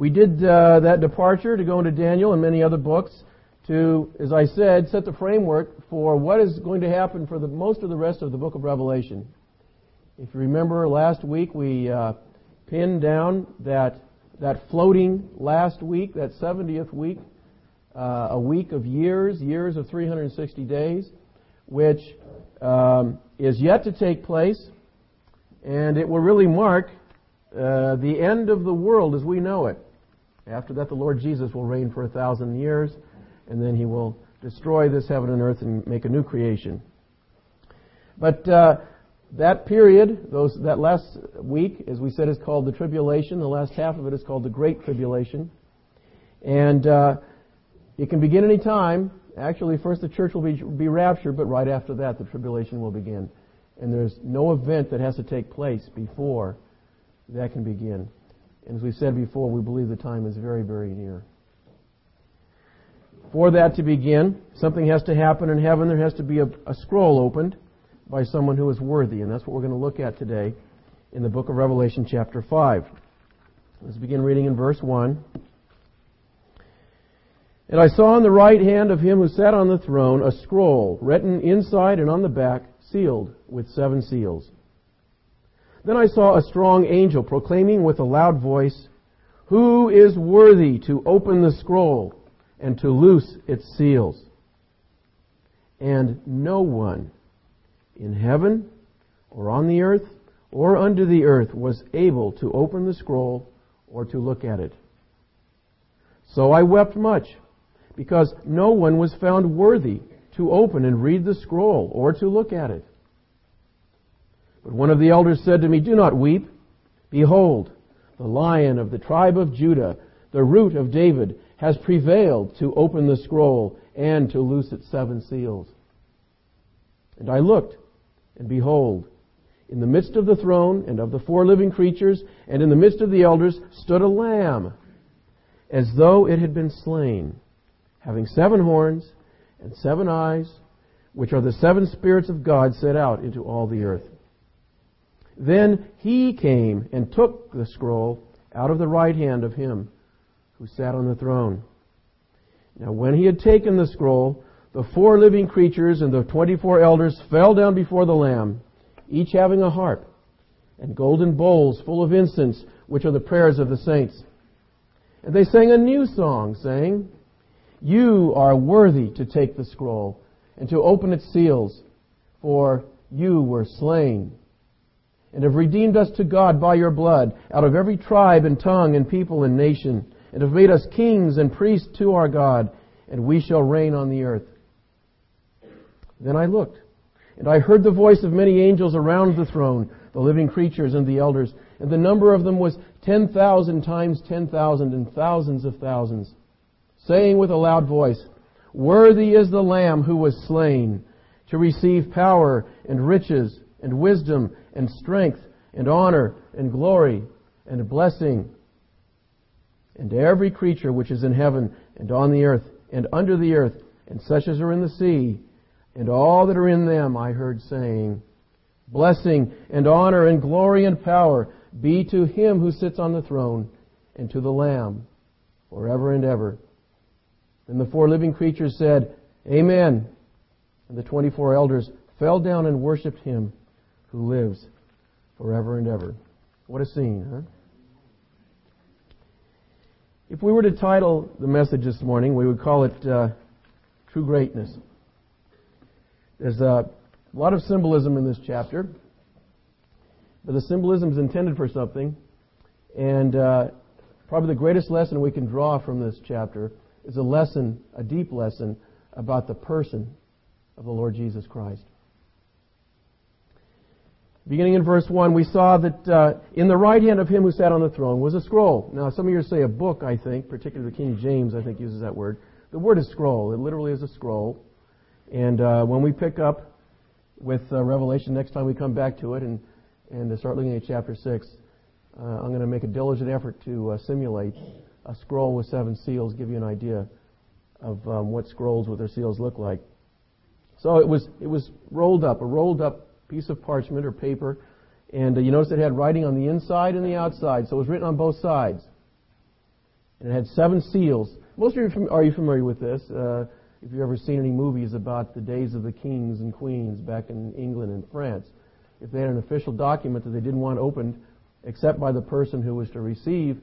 We did uh, that departure to go into Daniel and many other books to, as I said, set the framework for what is going to happen for the most of the rest of the book of Revelation. If you remember last week, we uh, pinned down that that floating last week, that 70th week, uh, a week of years, years of 360 days, which um, is yet to take place, and it will really mark uh, the end of the world as we know it. After that, the Lord Jesus will reign for a thousand years, and then he will destroy this heaven and earth and make a new creation. But uh, that period, those, that last week, as we said, is called the tribulation. The last half of it is called the Great Tribulation. And uh, it can begin any time. Actually, first the church will be, be raptured, but right after that, the tribulation will begin. And there's no event that has to take place before that can begin. And as we said before, we believe the time is very, very near. For that to begin, something has to happen in heaven. There has to be a, a scroll opened by someone who is worthy. And that's what we're going to look at today in the book of Revelation, chapter 5. Let's begin reading in verse 1. And I saw on the right hand of him who sat on the throne a scroll written inside and on the back, sealed with seven seals. Then I saw a strong angel proclaiming with a loud voice, Who is worthy to open the scroll and to loose its seals? And no one in heaven or on the earth or under the earth was able to open the scroll or to look at it. So I wept much because no one was found worthy to open and read the scroll or to look at it. But one of the elders said to me, Do not weep. Behold, the lion of the tribe of Judah, the root of David, has prevailed to open the scroll and to loose its seven seals. And I looked, and behold, in the midst of the throne and of the four living creatures and in the midst of the elders stood a lamb, as though it had been slain, having seven horns and seven eyes, which are the seven spirits of God set out into all the earth. Then he came and took the scroll out of the right hand of him who sat on the throne. Now when he had taken the scroll, the four living creatures and the twenty-four elders fell down before the Lamb, each having a harp and golden bowls full of incense, which are the prayers of the saints. And they sang a new song, saying, You are worthy to take the scroll and to open its seals, for you were slain and have redeemed us to God by your blood out of every tribe and tongue and people and nation, and have made us kings and priests to our God, and we shall reign on the earth. Then I looked, and I heard the voice of many angels around the throne, the living creatures and the elders, and the number of them was ten thousand times ten thousand and thousands of thousands, saying with a loud voice, Worthy is the Lamb who was slain to receive power and riches and wisdom and strength and honor and glory and blessing. And every creature which is in heaven and on the earth and under the earth and such as are in the sea and all that are in them, I heard saying, Blessing and honor and glory and power be to him who sits on the throne and to the Lamb forever and ever. Then the four living creatures said, Amen. And the twenty-four elders fell down and worshipped him who lives forever and ever. What a scene, huh? If we were to title the message this morning, we would call it uh, True Greatness. There's a lot of symbolism in this chapter, but the symbolism is intended for something, and uh, probably the greatest lesson we can draw from this chapter is a lesson, a deep lesson, about the person of the Lord Jesus Christ. Beginning in verse 1, we saw that uh, in the right hand of him who sat on the throne was a scroll. Now, some of you say a book, I think, particularly the King James, I think, uses that word. The word is scroll. It literally is a scroll. And uh, when we pick up with uh, Revelation next time we come back to it and, and start looking at chapter 6, uh, I'm going to make a diligent effort to uh, simulate a scroll with seven seals, give you an idea of um, what scrolls with their seals look like. So it was, it was rolled up, a rolled up piece of parchment or paper. And uh, you notice it had writing on the inside and the outside, so it was written on both sides. And it had seven seals. Most of you are you familiar with this? Uh, if you've ever seen any movies about the days of the kings and queens back in England and France, if they had an official document that they didn't want opened except by the person who was to receive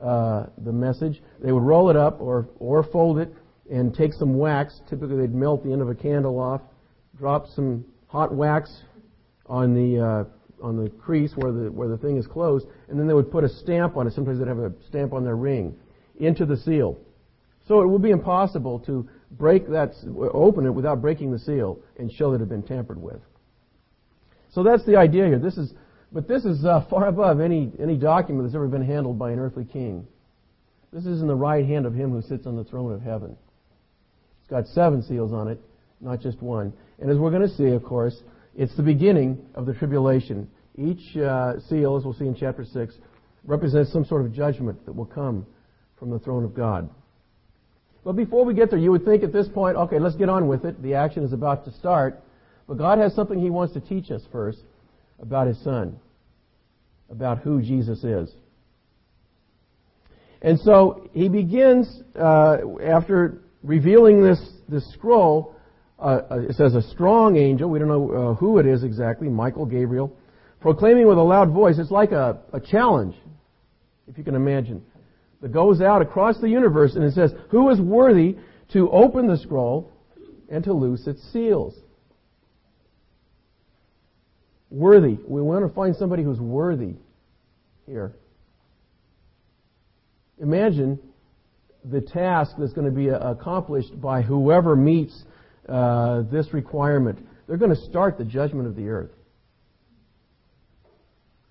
uh, the message, they would roll it up or, or fold it and take some wax. Typically, they'd melt the end of a candle off, drop some hot wax on the uh, on the crease where the where the thing is closed, and then they would put a stamp on it. Sometimes they'd have a stamp on their ring into the seal. So it would be impossible to break that, open it without breaking the seal and show that it had been tampered with. So that's the idea here. This is, but this is uh, far above any any document that's ever been handled by an earthly king. This is in the right hand of him who sits on the throne of heaven. It's got seven seals on it, not just one. And as we're going to see, of course, it's the beginning of the tribulation. Each uh, seal, as we'll see in chapter 6, represents some sort of judgment that will come from the throne of God. But before we get there, you would think at this point, okay, let's get on with it. The action is about to start. But God has something He wants to teach us first about His Son, about who Jesus is. And so He begins, uh, after revealing this, this scroll, uh, uh, it says a strong angel, we don't know uh, who it is exactly, Michael, Gabriel, proclaiming with a loud voice. It's like a, a challenge, if you can imagine, that goes out across the universe and it says, Who is worthy to open the scroll and to loose its seals? Worthy. We want to find somebody who's worthy here. Imagine the task that's going to be accomplished by whoever meets uh, this requirement. They're going to start the judgment of the earth.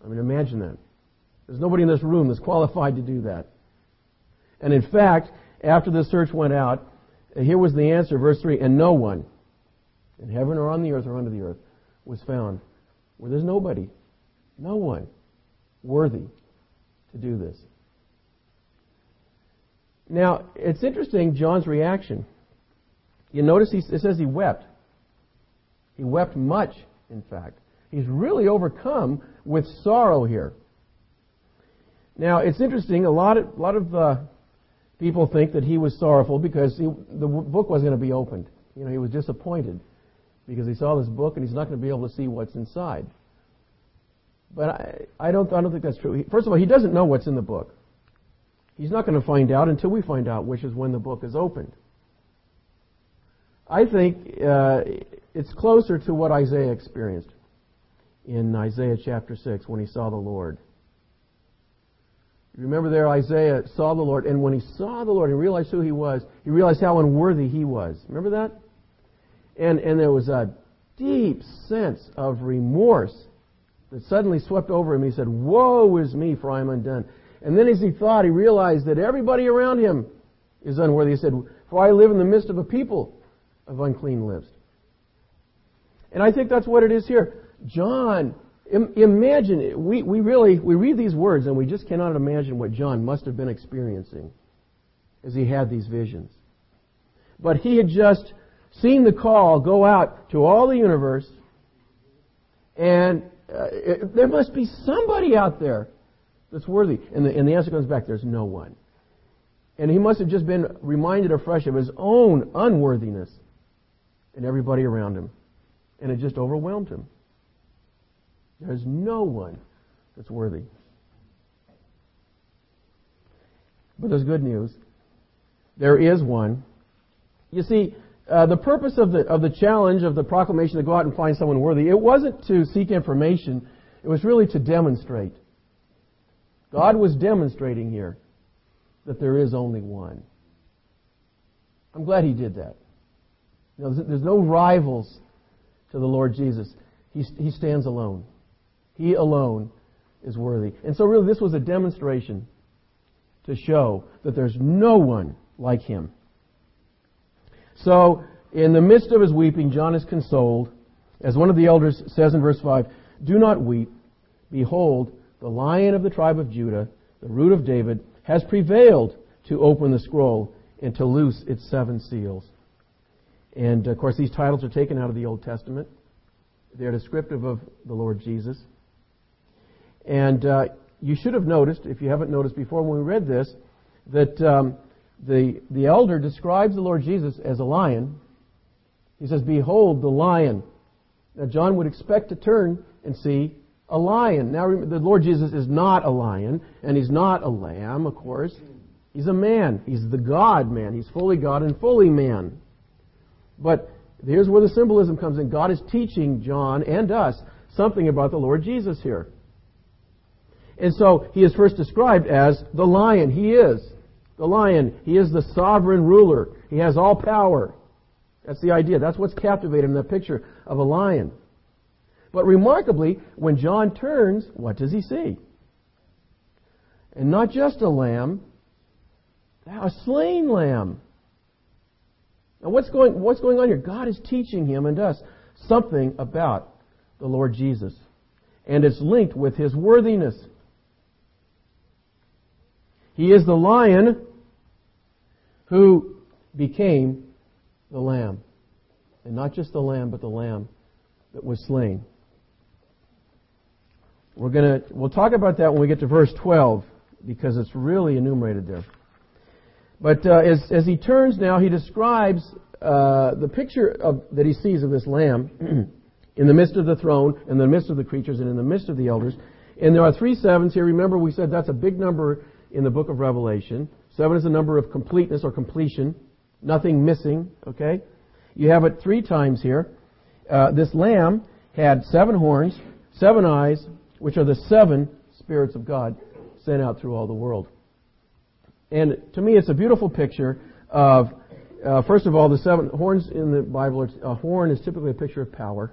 I mean, imagine that. There's nobody in this room that's qualified to do that. And in fact, after the search went out, here was the answer, verse 3 And no one in heaven or on the earth or under the earth was found where there's nobody, no one worthy to do this. Now, it's interesting, John's reaction. You notice he, it says he wept. He wept much, in fact. He's really overcome with sorrow here. Now, it's interesting, a lot of, a lot of uh, people think that he was sorrowful because he, the book wasn't going to be opened. You know, he was disappointed because he saw this book and he's not going to be able to see what's inside. But I, I, don't, I don't think that's true. First of all, he doesn't know what's in the book. He's not going to find out until we find out, which is when the book is opened. I think uh, it's closer to what Isaiah experienced in Isaiah chapter 6 when he saw the Lord. Remember there, Isaiah saw the Lord, and when he saw the Lord he realized who he was, he realized how unworthy he was. Remember that? And, and there was a deep sense of remorse that suddenly swept over him. He said, Woe is me, for I am undone. And then as he thought, he realized that everybody around him is unworthy. He said, For I live in the midst of a people of unclean lips. And I think that's what it is here. John, Im- imagine, we, we really, we read these words and we just cannot imagine what John must have been experiencing as he had these visions. But he had just seen the call go out to all the universe and uh, it, there must be somebody out there that's worthy. And the, and the answer comes back there's no one. And he must have just been reminded afresh of his own unworthiness and everybody around him. And it just overwhelmed him. There's no one that's worthy. But there's good news. There is one. You see, uh, the purpose of the, of the challenge of the proclamation to go out and find someone worthy, it wasn't to seek information, it was really to demonstrate. God was demonstrating here that there is only one. I'm glad he did that. There's no rivals to the Lord Jesus. He, he stands alone. He alone is worthy. And so, really, this was a demonstration to show that there's no one like him. So, in the midst of his weeping, John is consoled. As one of the elders says in verse 5, Do not weep. Behold, the lion of the tribe of Judah, the root of David, has prevailed to open the scroll and to loose its seven seals. And of course, these titles are taken out of the Old Testament. They're descriptive of the Lord Jesus. And uh, you should have noticed, if you haven't noticed before, when we read this, that um, the, the elder describes the Lord Jesus as a lion. He says, Behold the lion. Now, John would expect to turn and see a lion. Now, the Lord Jesus is not a lion, and he's not a lamb, of course. He's a man. He's the God man. He's fully God and fully man. But here's where the symbolism comes in. God is teaching John and us something about the Lord Jesus here. And so he is first described as the lion. He is the lion. He is the sovereign ruler. He has all power. That's the idea. That's what's captivating in that picture of a lion. But remarkably, when John turns, what does he see? And not just a lamb, a slain lamb. Now what's going, what's going on here? God is teaching him and us something about the Lord Jesus. And it's linked with his worthiness. He is the lion who became the lamb. And not just the lamb, but the lamb that was slain. We're gonna, we'll talk about that when we get to verse 12, because it's really enumerated there. But uh, as, as he turns now, he describes uh, the picture of, that he sees of this lamb in the midst of the throne, in the midst of the creatures, and in the midst of the elders. And there are three sevens here. Remember, we said that's a big number in the book of Revelation. Seven is a number of completeness or completion, nothing missing. Okay, you have it three times here. Uh, this lamb had seven horns, seven eyes, which are the seven spirits of God sent out through all the world. And to me, it's a beautiful picture of, uh, first of all, the seven horns in the Bible. A horn is typically a picture of power.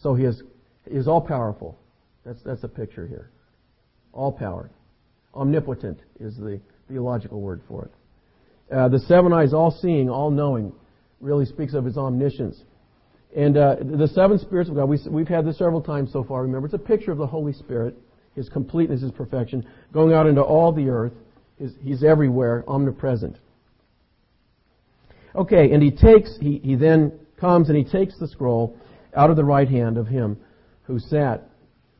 So he is, he is all powerful. That's, that's a picture here. All power. Omnipotent is the theological word for it. Uh, the seven eyes, all seeing, all knowing, really speaks of his omniscience. And uh, the seven spirits of God, we, we've had this several times so far. Remember, it's a picture of the Holy Spirit, his completeness, his perfection, going out into all the earth. His, he's everywhere, omnipresent. Okay, and he takes, he, he then comes and he takes the scroll out of the right hand of him who sat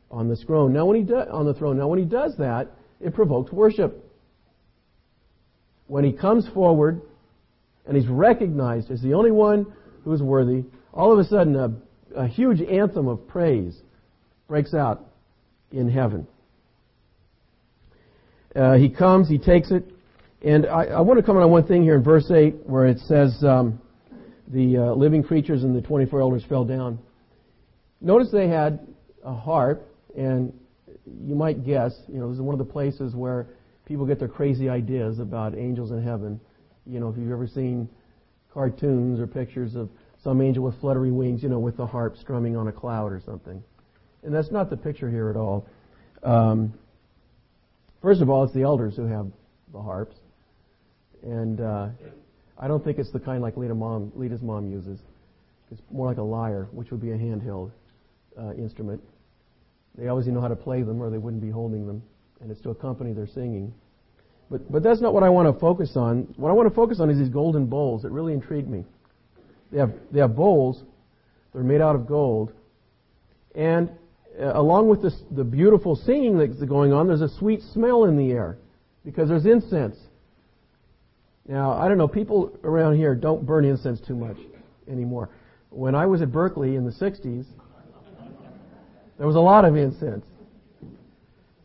on the throne. Now, when he do, on the throne, now when he does that, it provokes worship. When he comes forward and he's recognized as the only one who is worthy, all of a sudden a, a huge anthem of praise breaks out in heaven. Uh, he comes, he takes it, and I, I, want to comment on one thing here in verse 8 where it says um, the uh, living creatures and the 24 elders fell down. Notice they had a harp, and you might guess, you know, this is one of the places where people get their crazy ideas about angels in heaven. You know, if you've ever seen cartoons or pictures of some angel with fluttery wings, you know, with the harp strumming on a cloud or something. And that's not the picture here at all. Um, first of all, it's the elders who have the harps. And uh, I don't think it's the kind like Lita mom, Lita's mom uses. It's more like a lyre, which would be a handheld uh, instrument. They obviously know how to play them, or they wouldn't be holding them, and it's to accompany their singing. But but that's not what I want to focus on. What I want to focus on is these golden bowls that really intrigue me. They have, they have bowls. They're made out of gold. And along with this, the beautiful singing that's going on, there's a sweet smell in the air because there's incense. Now, I don't know, people around here don't burn incense too much anymore. When I was at Berkeley in the 60s, there was a lot of incense.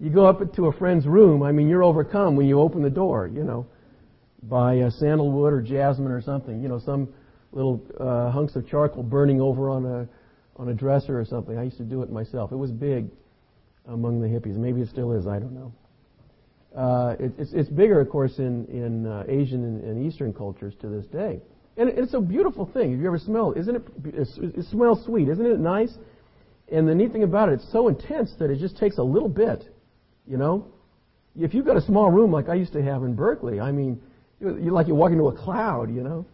You go up to a friend's room, I mean, you're overcome when you open the door, you know, by uh, sandalwood or jasmine or something, you know, some little uh, hunks of charcoal burning over on a on a dresser or something. I used to do it myself. It was big among the hippies. Maybe it still is. I don't know. Uh, it, it's, it's bigger, of course, in in uh, Asian and, and, Eastern cultures to this day. And it, it's a beautiful thing. If you ever smell, isn't it? It, it smells sweet, isn't it nice? And the neat thing about it, it's so intense that it just takes a little bit. You know, if you've got a small room like I used to have in Berkeley, I mean, you're, like you're walking into a cloud. You know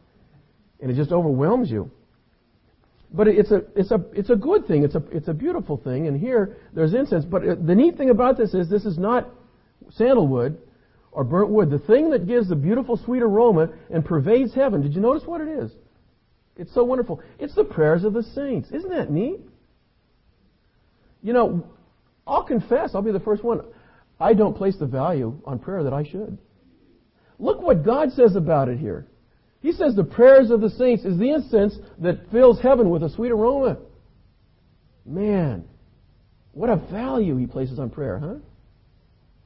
and it just overwhelms you. But it's a, it's a, it's a good thing. It's a, it's a beautiful thing. And here, there's incense. But uh, the neat thing about this is this is not sandalwood or burnt wood. The thing that gives the beautiful sweet aroma and pervades heaven. Did you notice what it is? It's so wonderful. It's the prayers of the saints. Isn't that neat? You know, I'll confess, I'll be the first one. I don't place the value on prayer that I should. Look what God says about it here. He says the prayers of the saints is the incense that fills heaven with a sweet aroma. Man, what a value he places on prayer, huh?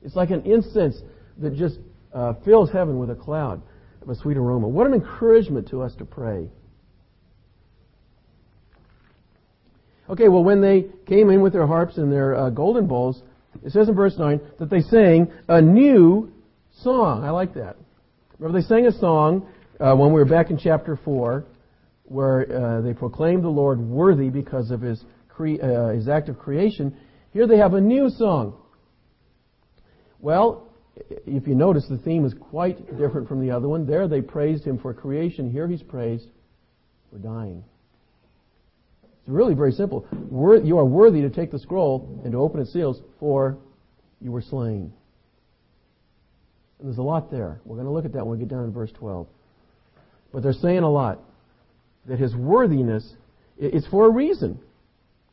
It's like an incense that just uh, fills heaven with a cloud of a sweet aroma. What an encouragement to us to pray. Okay, well, when they came in with their harps and their uh, golden bowls, it says in verse 9 that they sang a new song. I like that. Remember, they sang a song uh, when we were back in chapter 4 where uh, they proclaimed the Lord worthy because of his, cre- uh, his act of creation. Here they have a new song. Well, if you notice, the theme is quite different from the other one. There they praised him for creation. Here he's praised for dying. It's really very simple. You are worthy to take the scroll and to open its seals, for you were slain. And there's a lot there. We're going to look at that when we get down to verse 12. But they're saying a lot. That his worthiness is for a reason.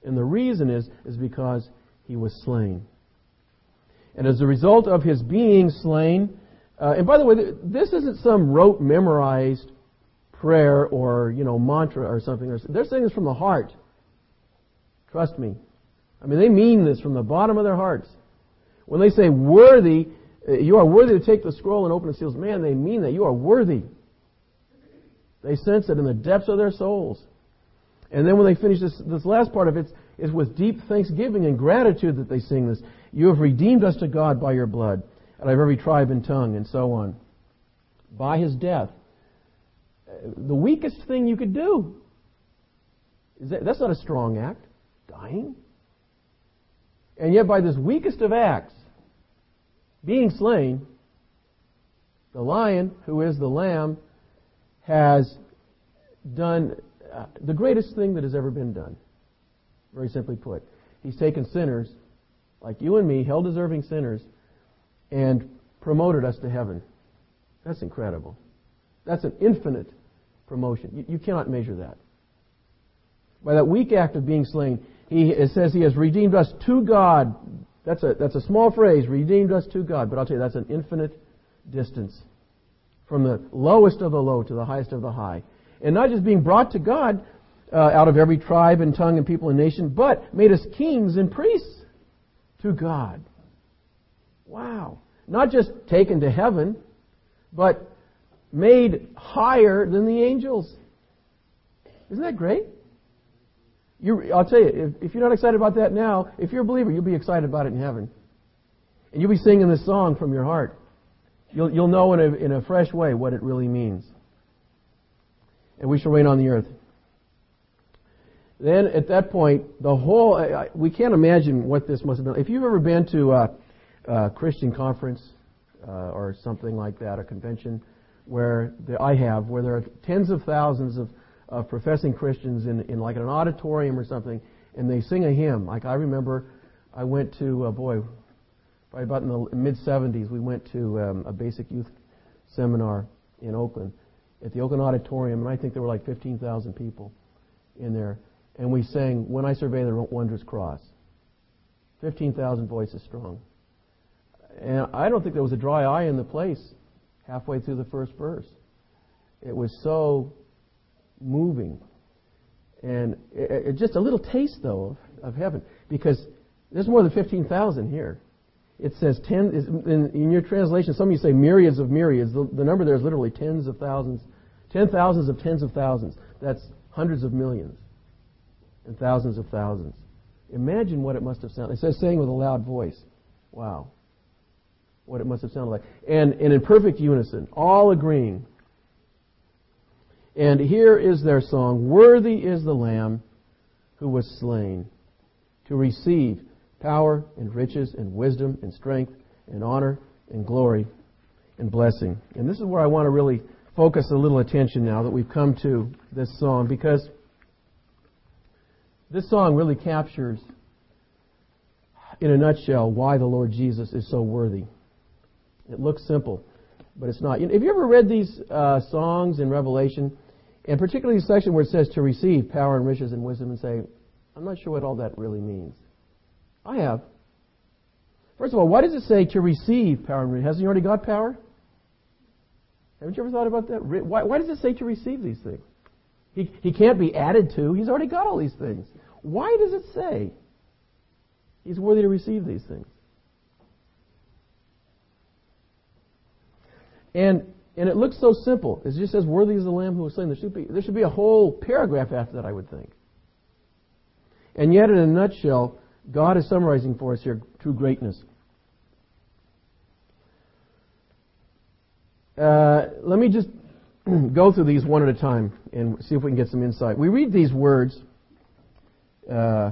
And the reason is, is because he was slain. And as a result of his being slain, uh, and by the way, this isn't some rote memorized prayer or, you know, mantra or something. They're saying this from the heart. Trust me. I mean, they mean this from the bottom of their hearts. When they say worthy, uh, you are worthy to take the scroll and open the seals, man, they mean that. You are worthy. They sense it in the depths of their souls. And then when they finish this, this last part of it, it's with deep thanksgiving and gratitude that they sing this. You have redeemed us to God by your blood, out of every tribe and tongue, and so on. By his death. Uh, the weakest thing you could do. That, that's not a strong act dying. And yet, by this weakest of acts, being slain, the lion, who is the lamb, has done uh, the greatest thing that has ever been done. Very simply put, he's taken sinners like you and me, hell deserving sinners, and promoted us to heaven. That's incredible. That's an infinite promotion. You, you cannot measure that. By that weak act of being slain, he, says he has redeemed us to God. That's a, that's a small phrase, redeemed us to God. But I'll tell you, that's an infinite distance from the lowest of the low to the highest of the high. And not just being brought to God uh, out of every tribe and tongue and people and nation, but made us kings and priests to God. Wow. Not just taken to heaven, but made higher than the angels. Isn't that great? You, I'll tell you, if, if you're not excited about that now, if you're a believer, you'll be excited about it in heaven. And you'll be singing this song from your heart. You'll, you'll know in a, in a fresh way what it really means. And we shall reign on the earth. Then at that point, the whole, I, we can't imagine what this must have been. If you've ever been to a, a Christian conference uh, or something like that, a convention, where the, I have, where there are tens of thousands of of professing Christians in, in like an auditorium or something, and they sing a hymn. Like I remember, I went to uh, boy, probably about in the mid '70s, we went to um, a basic youth seminar in Oakland at the Oakland Auditorium, and I think there were like 15,000 people in there, and we sang "When I Survey the Wondrous Cross." 15,000 voices strong. And I don't think there was a dry eye in the place halfway through the first verse. It was so moving. And it, it, just a little taste, though, of, of heaven. Because there's more than 15,000 here. It says 10, in, in, your translation, some of you say myriads of myriads. The, the number there is literally tens of thousands, ten thousands of tens of thousands. That's hundreds of millions and thousands of thousands. Imagine what it must have sounded. It says saying with a loud voice. Wow. What it must have sounded like. And, and in perfect unison, all agreeing and here is their song Worthy is the Lamb who was slain to receive power and riches and wisdom and strength and honor and glory and blessing. And this is where I want to really focus a little attention now that we've come to this song because this song really captures, in a nutshell, why the Lord Jesus is so worthy. It looks simple, but it's not. Have you ever read these uh, songs in Revelation? And particularly the section where it says to receive power and riches and wisdom and say, I'm not sure what all that really means. I have. First of all, why does it say to receive power and? Hasn't he already got power? Haven't you ever thought about that? Why, why does it say to receive these things? He, he can't be added to. He's already got all these things. Why does it say he's worthy to receive these things? And and it looks so simple. It just says, "Worthy is the Lamb who was slain." There should be there should be a whole paragraph after that, I would think. And yet, in a nutshell, God is summarizing for us here true greatness. Uh, let me just go through these one at a time and see if we can get some insight. We read these words uh,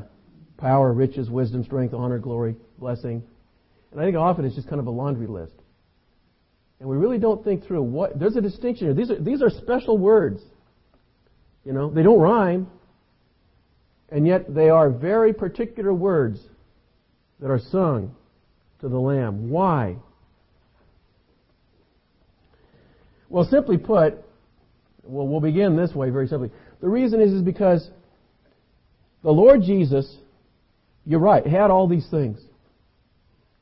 power, riches, wisdom, strength, honor, glory, blessing. And I think often it's just kind of a laundry list. And we really don't think through what, there's a distinction here. These are, these are special words. You know, they don't rhyme. And yet they are very particular words that are sung to the Lamb. Why? Well, simply put, well, we'll begin this way very simply. The reason is, is because the Lord Jesus, you're right, had all these things.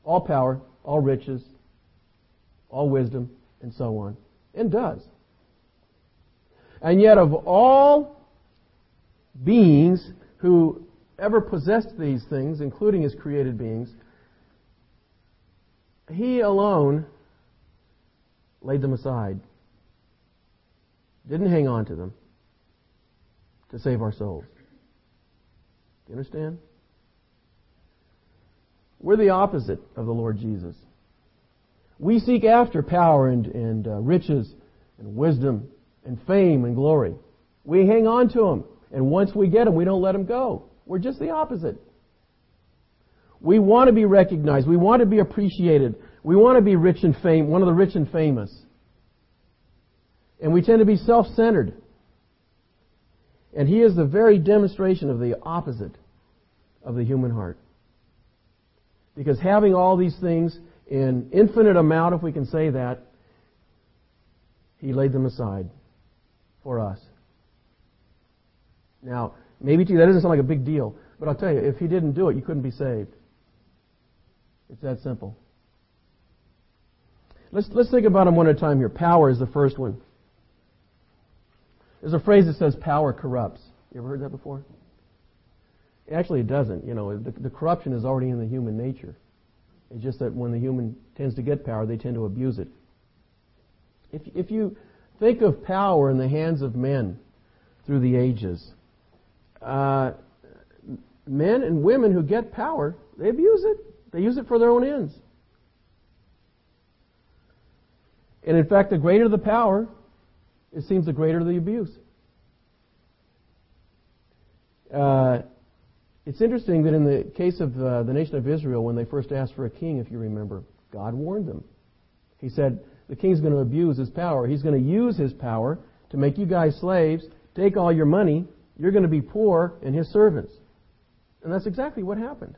All power, all riches, all wisdom, and so on. And does. And yet of all beings who ever possessed these things, including his created beings, he alone laid them aside. Didn't hang on to them to save our souls. Do you understand? We're the opposite of the Lord Jesus. We seek after power and, and uh, riches and wisdom and fame and glory. We hang on to them. And once we get them, we don't let them go. We're just the opposite. We want to be recognized. We want to be appreciated. We want to be rich and fame, one of the rich and famous. And we tend to be self-centered. And he is the very demonstration of the opposite of the human heart. Because having all these things in infinite amount, if we can say that, he laid them aside for us. Now, maybe to you that doesn't sound like a big deal, but I'll tell you, if he didn't do it, you couldn't be saved. It's that simple. Let's, let's think about them one at a time here. Power is the first one. There's a phrase that says power corrupts. You ever heard that before? Actually, it doesn't. You know, the, the corruption is already in the human nature. It's just that when the human tends to get power, they tend to abuse it. If, if you think of power in the hands of men through the ages, uh, men and women who get power, they abuse it. They use it for their own ends. And in fact, the greater the power, it seems the greater the abuse. Uh, it's interesting that in the case of uh, the nation of Israel, when they first asked for a king, if you remember, God warned them. He said, the king's going to abuse his power. He's going to use his power to make you guys slaves, take all your money, you're going to be poor and his servants. And that's exactly what happened.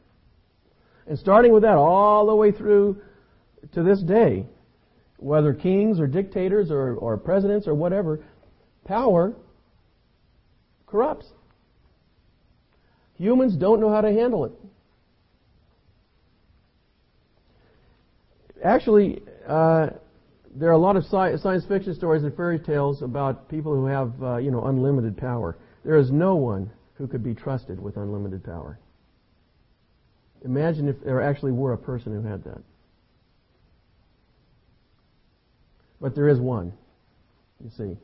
And starting with that all the way through to this day, whether kings or dictators or, or presidents or whatever, power corrupts. Humans don't know how to handle it. Actually, uh, there are a lot of sci- science fiction stories and fairy tales about people who have, uh, you know, unlimited power. There is no one who could be trusted with unlimited power. Imagine if there actually were a person who had that. But there is one, you see,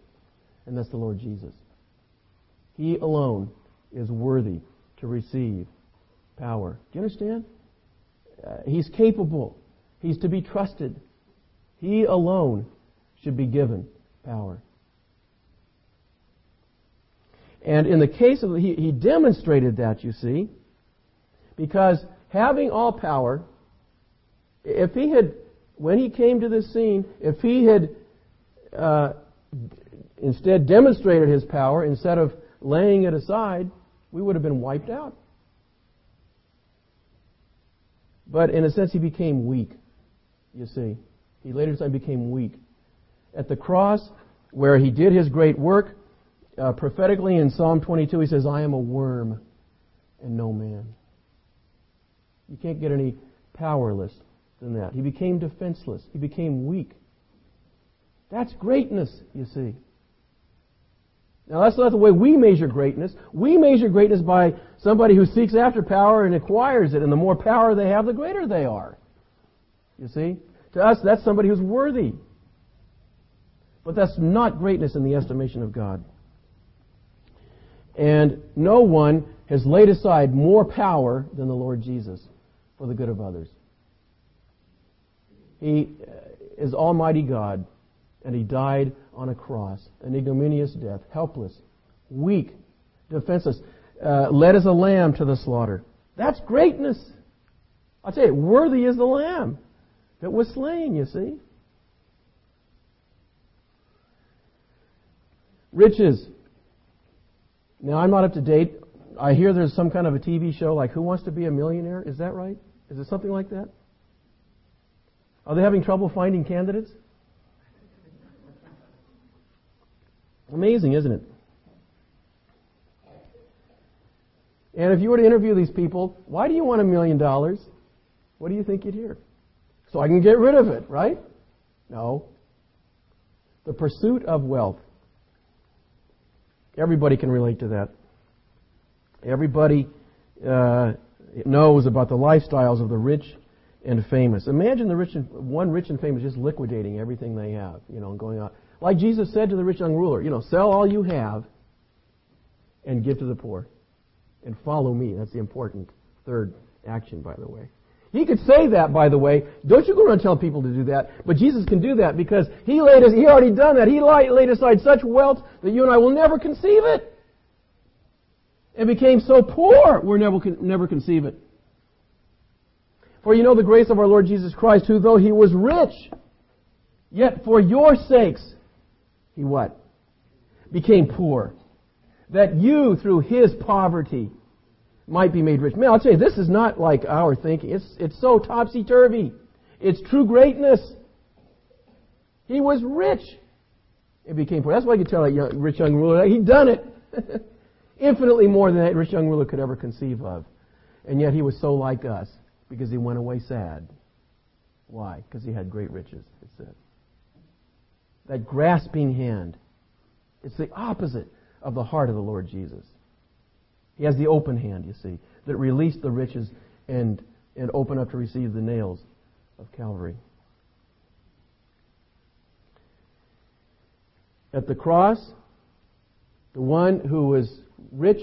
and that's the Lord Jesus. He alone is worthy to receive power. Do you understand? Uh, he's capable. He's to be trusted. He alone should be given power. And in the case of, he, he demonstrated that, you see, because having all power, if he had, when he came to this scene, if he had uh, instead demonstrated his power instead of laying it aside, we would have been wiped out. But in a sense, he became weak. You see, he later time became weak. At the cross, where he did his great work, uh, prophetically in Psalm 22, he says, I am a worm and no man. You can't get any powerless than that. He became defenseless. He became weak. That's greatness, you see. Now that's not the way we measure greatness. We measure greatness by somebody who seeks after power and acquires it, and the more power they have, the greater they are. You see? To us, that's somebody who's worthy. But that's not greatness in the estimation of God. And no one has laid aside more power than the Lord Jesus for the good of others. He is Almighty God, and He died on a cross, an ignominious death, helpless, weak, defenseless, uh, led as a lamb to the slaughter. That's greatness. I'll tell you, worthy is the lamb that was slain, you see. Riches. Now, I'm not up to date. I hear there's some kind of a TV show like Who Wants to Be a Millionaire? Is that right? Is it something like that? Are they having trouble finding candidates? Amazing, isn't it? And if you were to interview these people, why do you want a million dollars? What do you think you'd hear? So I can get rid of it, right? No. The pursuit of wealth. Everybody can relate to that. Everybody uh, knows about the lifestyles of the rich and famous. Imagine the rich and one rich and famous just liquidating everything they have, you know, and going out. Like Jesus said to the rich young ruler, you know, sell all you have and give to the poor. And follow me. That's the important third action, by the way. He could say that, by the way. Don't you go around telling people to do that. But Jesus can do that because He laid us, He already done that. He laid aside such wealth that you and I will never conceive it. And became so poor, we'll never, never conceive it. For you know the grace of our Lord Jesus Christ, who though He was rich, yet for your sakes, He what? Became poor. That you, through His poverty, might be made rich. Man, I'll tell you, this is not like our thinking. It's, it's so topsy-turvy. It's true greatness. He was rich. It became poor. That's why I could tell that young, rich young ruler, he'd done it. Infinitely more than that rich young ruler could ever conceive of. And yet he was so like us because he went away sad. Why? Because he had great riches, it said. That grasping hand. It's the opposite of the heart of the Lord Jesus. He has the open hand, you see, that released the riches and, and opened up to receive the nails of Calvary. At the cross, the one who was rich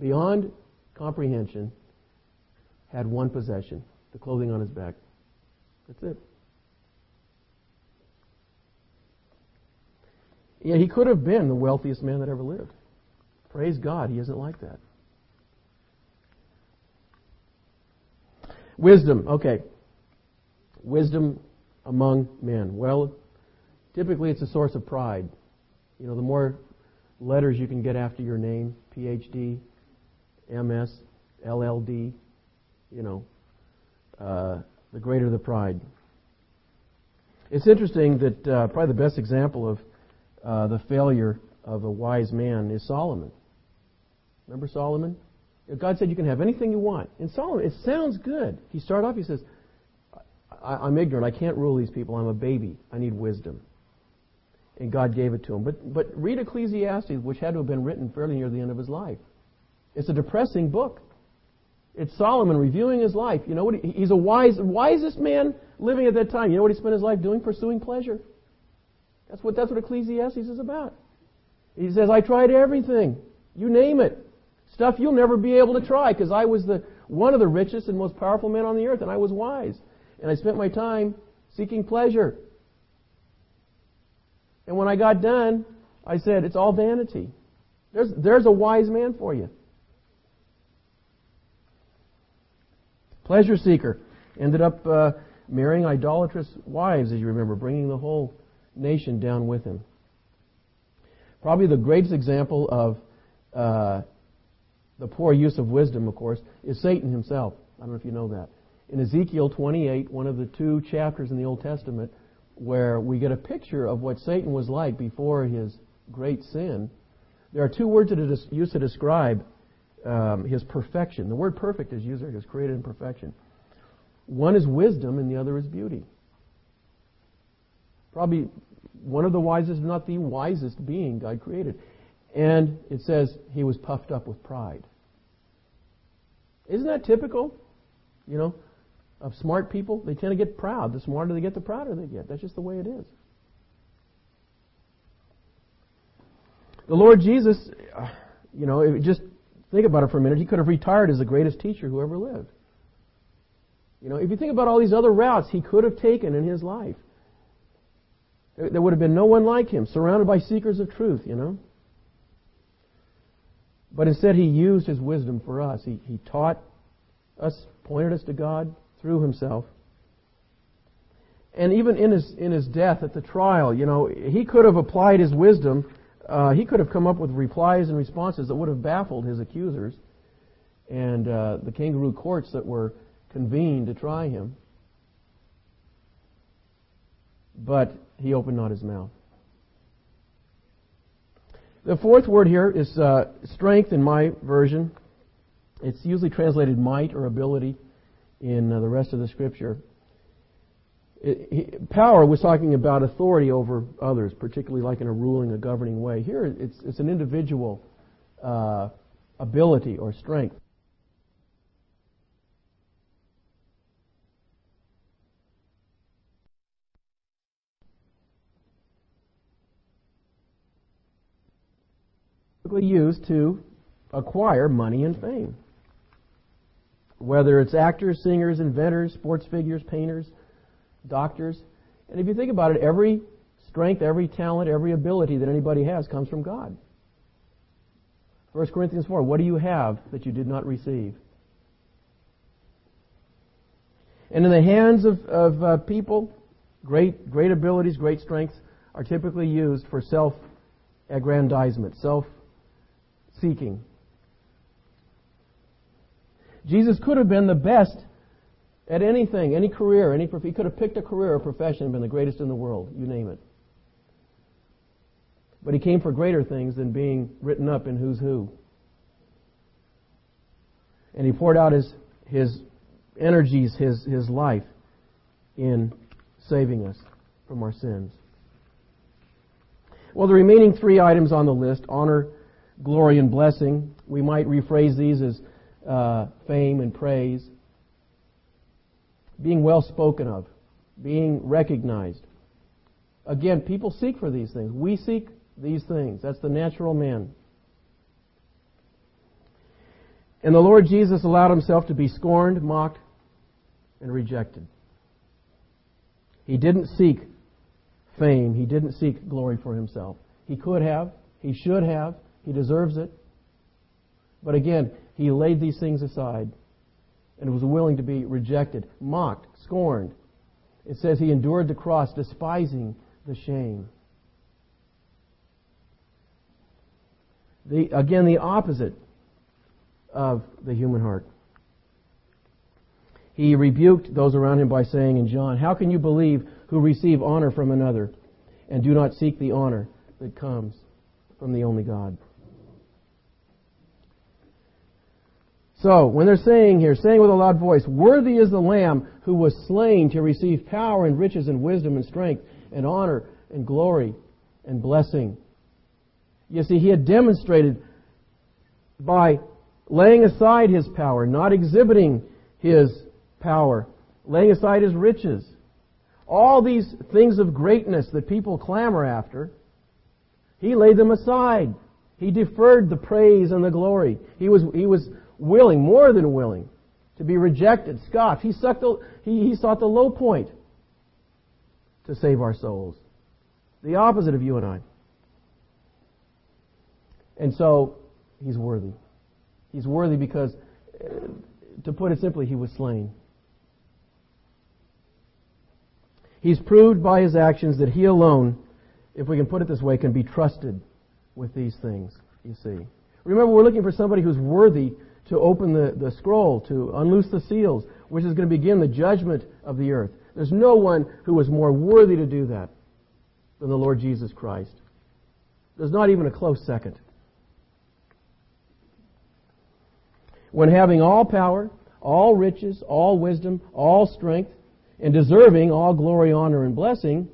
beyond comprehension had one possession the clothing on his back. That's it. Yeah, he could have been the wealthiest man that ever lived. Praise God, he isn't like that. Wisdom, okay. Wisdom among men. Well, typically it's a source of pride. You know, the more letters you can get after your name, PhD, MS, LLD, you know, uh, the greater the pride. It's interesting that uh, probably the best example of uh, the failure of a wise man is Solomon. Remember Solomon? God said you can have anything you want. In Solomon, it sounds good. He started off, he says, I, am ignorant. I can't rule these people. I'm a baby. I need wisdom. And God gave it to him. But, but read Ecclesiastes, which had to have been written fairly near the end of his life. It's a depressing book. It's Solomon reviewing his life. You know what? He, he's a wise, wisest man living at that time. You know what he spent his life doing? Pursuing pleasure. That's what, that's what Ecclesiastes is about. He says, I tried everything. You name it. Stuff you'll never be able to try because I was the, one of the richest and most powerful men on the earth and I was wise. And I spent my time seeking pleasure. And when I got done, I said, it's all vanity. There's, there's a wise man for you. Pleasure seeker. Ended up uh, marrying idolatrous wives, as you remember, bringing the whole nation down with him. Probably the greatest example of uh, the poor use of wisdom, of course, is Satan himself. I don't know if you know that. In Ezekiel 28, one of the two chapters in the Old Testament, where we get a picture of what Satan was like before his great sin, there are two words that are used to describe um, his perfection. The word perfect is used there, is created in perfection. One is wisdom and the other is beauty. Probably one of the wisest, if not the wisest being God created. And it says he was puffed up with pride. Isn't that typical? You know, of smart people? They tend to get proud. The smarter they get, the prouder they get. That's just the way it is. The Lord Jesus, you know, just think about it for a minute. He could have retired as the greatest teacher who ever lived. You know, if you think about all these other routes he could have taken in his life, there would have been no one like him, surrounded by seekers of truth, you know. But instead, he used his wisdom for us. He, he taught us, pointed us to God through himself. And even in his, in his death at the trial, you know, he could have applied his wisdom. Uh, he could have come up with replies and responses that would have baffled his accusers and uh, the kangaroo courts that were convened to try him. But he opened not his mouth. The fourth word here is uh, strength in my version. It's usually translated might or ability in uh, the rest of the scripture. It, he, power was talking about authority over others, particularly like in a ruling, a governing way. Here, it's, it's an individual uh, ability or strength. Used to acquire money and fame. Whether it's actors, singers, inventors, sports figures, painters, doctors. And if you think about it, every strength, every talent, every ability that anybody has comes from God. 1 Corinthians 4, what do you have that you did not receive? And in the hands of, of uh, people, great, great abilities, great strengths are typically used for self aggrandizement, self seeking. Jesus could have been the best at anything, any career, any he could have picked a career or profession and been the greatest in the world, you name it. But he came for greater things than being written up in who's who. And he poured out his his energies, his his life in saving us from our sins. Well, the remaining three items on the list honor, glory, and blessing we might rephrase these as uh, fame and praise, being well spoken of, being recognized. Again, people seek for these things. We seek these things. That's the natural man. And the Lord Jesus allowed himself to be scorned, mocked, and rejected. He didn't seek fame. He didn't seek glory for himself. He could have. He should have. He deserves it. But again, he laid these things aside and was willing to be rejected, mocked, scorned. It says he endured the cross, despising the shame. The, again, the opposite of the human heart. He rebuked those around him by saying in John, How can you believe who receive honor from another and do not seek the honor that comes from the only God? So, when they're saying here, saying with a loud voice, Worthy is the Lamb who was slain to receive power and riches and wisdom and strength and honor and glory and blessing. You see, he had demonstrated by laying aside his power, not exhibiting his power, laying aside his riches. All these things of greatness that people clamor after, he laid them aside. He deferred the praise and the glory. He was, he was willing, more than willing, to be rejected, scoffed. He, the, he, he sought the low point to save our souls. The opposite of you and I. And so, he's worthy. He's worthy because, uh, to put it simply, he was slain. He's proved by his actions that he alone, if we can put it this way, can be trusted with these things, you see. Remember, we're looking for somebody who's worthy to open the, the scroll, to unloose the seals, which is going to begin the judgment of the earth. There's no one who is more worthy to do that than the Lord Jesus Christ. There's not even a close second. When having all power, all riches, all wisdom, all strength, and deserving all glory, honor, and blessing,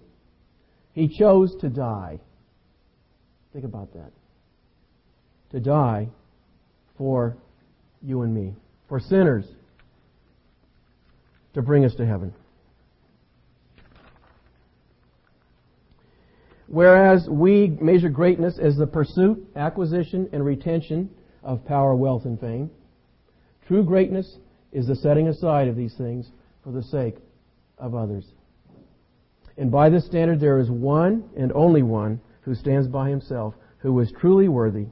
He chose to die. Think about that. To die for you and me, for sinners, to bring us to heaven. Whereas we measure greatness as the pursuit, acquisition, and retention of power, wealth, and fame, true greatness is the setting aside of these things for the sake of others. And by this standard, there is one and only one who stands by himself, who is truly worthy,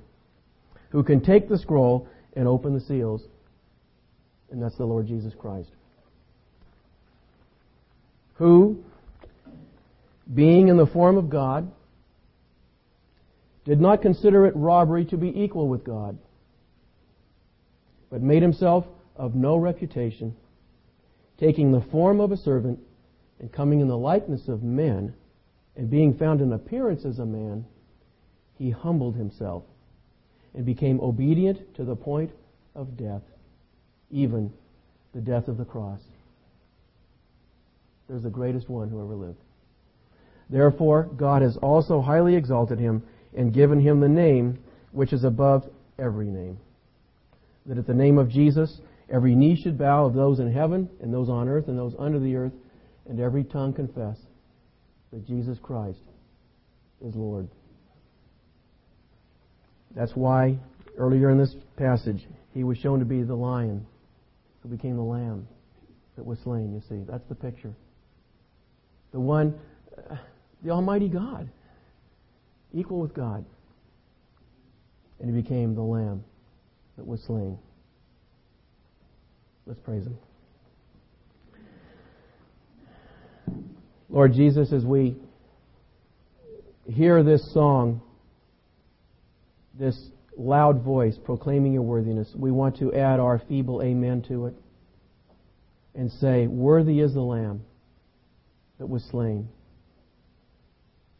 who can take the scroll and open the seals, and that's the Lord Jesus Christ. Who, being in the form of God, did not consider it robbery to be equal with God, but made himself of no reputation, taking the form of a servant and coming in the likeness of men, and being found in appearance as a man, he humbled himself and became obedient to the point of death, even the death of the cross. There's the greatest one who ever lived. Therefore, God has also highly exalted him and given him the name which is above every name. That at the name of Jesus, every knee should bow of those in heaven and those on earth and those under the earth, and every tongue confess that Jesus Christ is Lord. That's why earlier in this passage, he was shown to be the lion who became the lamb that was slain, you see. That's the picture. The one, uh, the Almighty God, equal with God. And he became the lamb that was slain. Let's praise him. Lord Jesus, as we hear this song, this loud voice proclaiming your worthiness, we want to add our feeble amen to it and say, Worthy is the Lamb that was slain.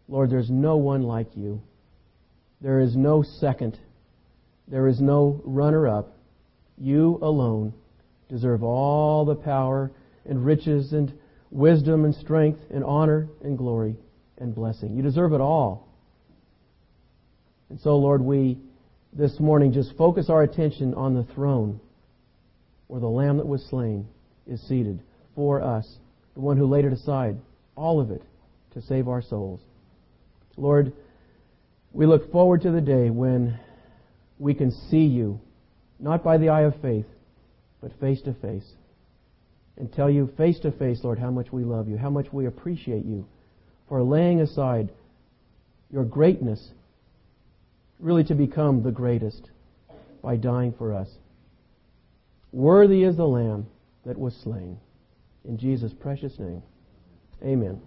Lord, there's no one like you. There is no second. There is no runner up. You alone deserve all the power and riches and wisdom and strength and honor and glory and blessing. You deserve it all. And so, Lord, we this morning just focus our attention on the throne where the Lamb that was slain is seated for us, the one who laid it aside, all of it, to save our souls. Lord, we look forward to the day when we can see you, not by the eye of faith, but face to face. And tell you face to face, Lord, how much we love you, how much we appreciate you for laying aside your greatness, really to become the greatest by dying for us. Worthy is the Lamb that was slain. In Jesus' precious name, amen.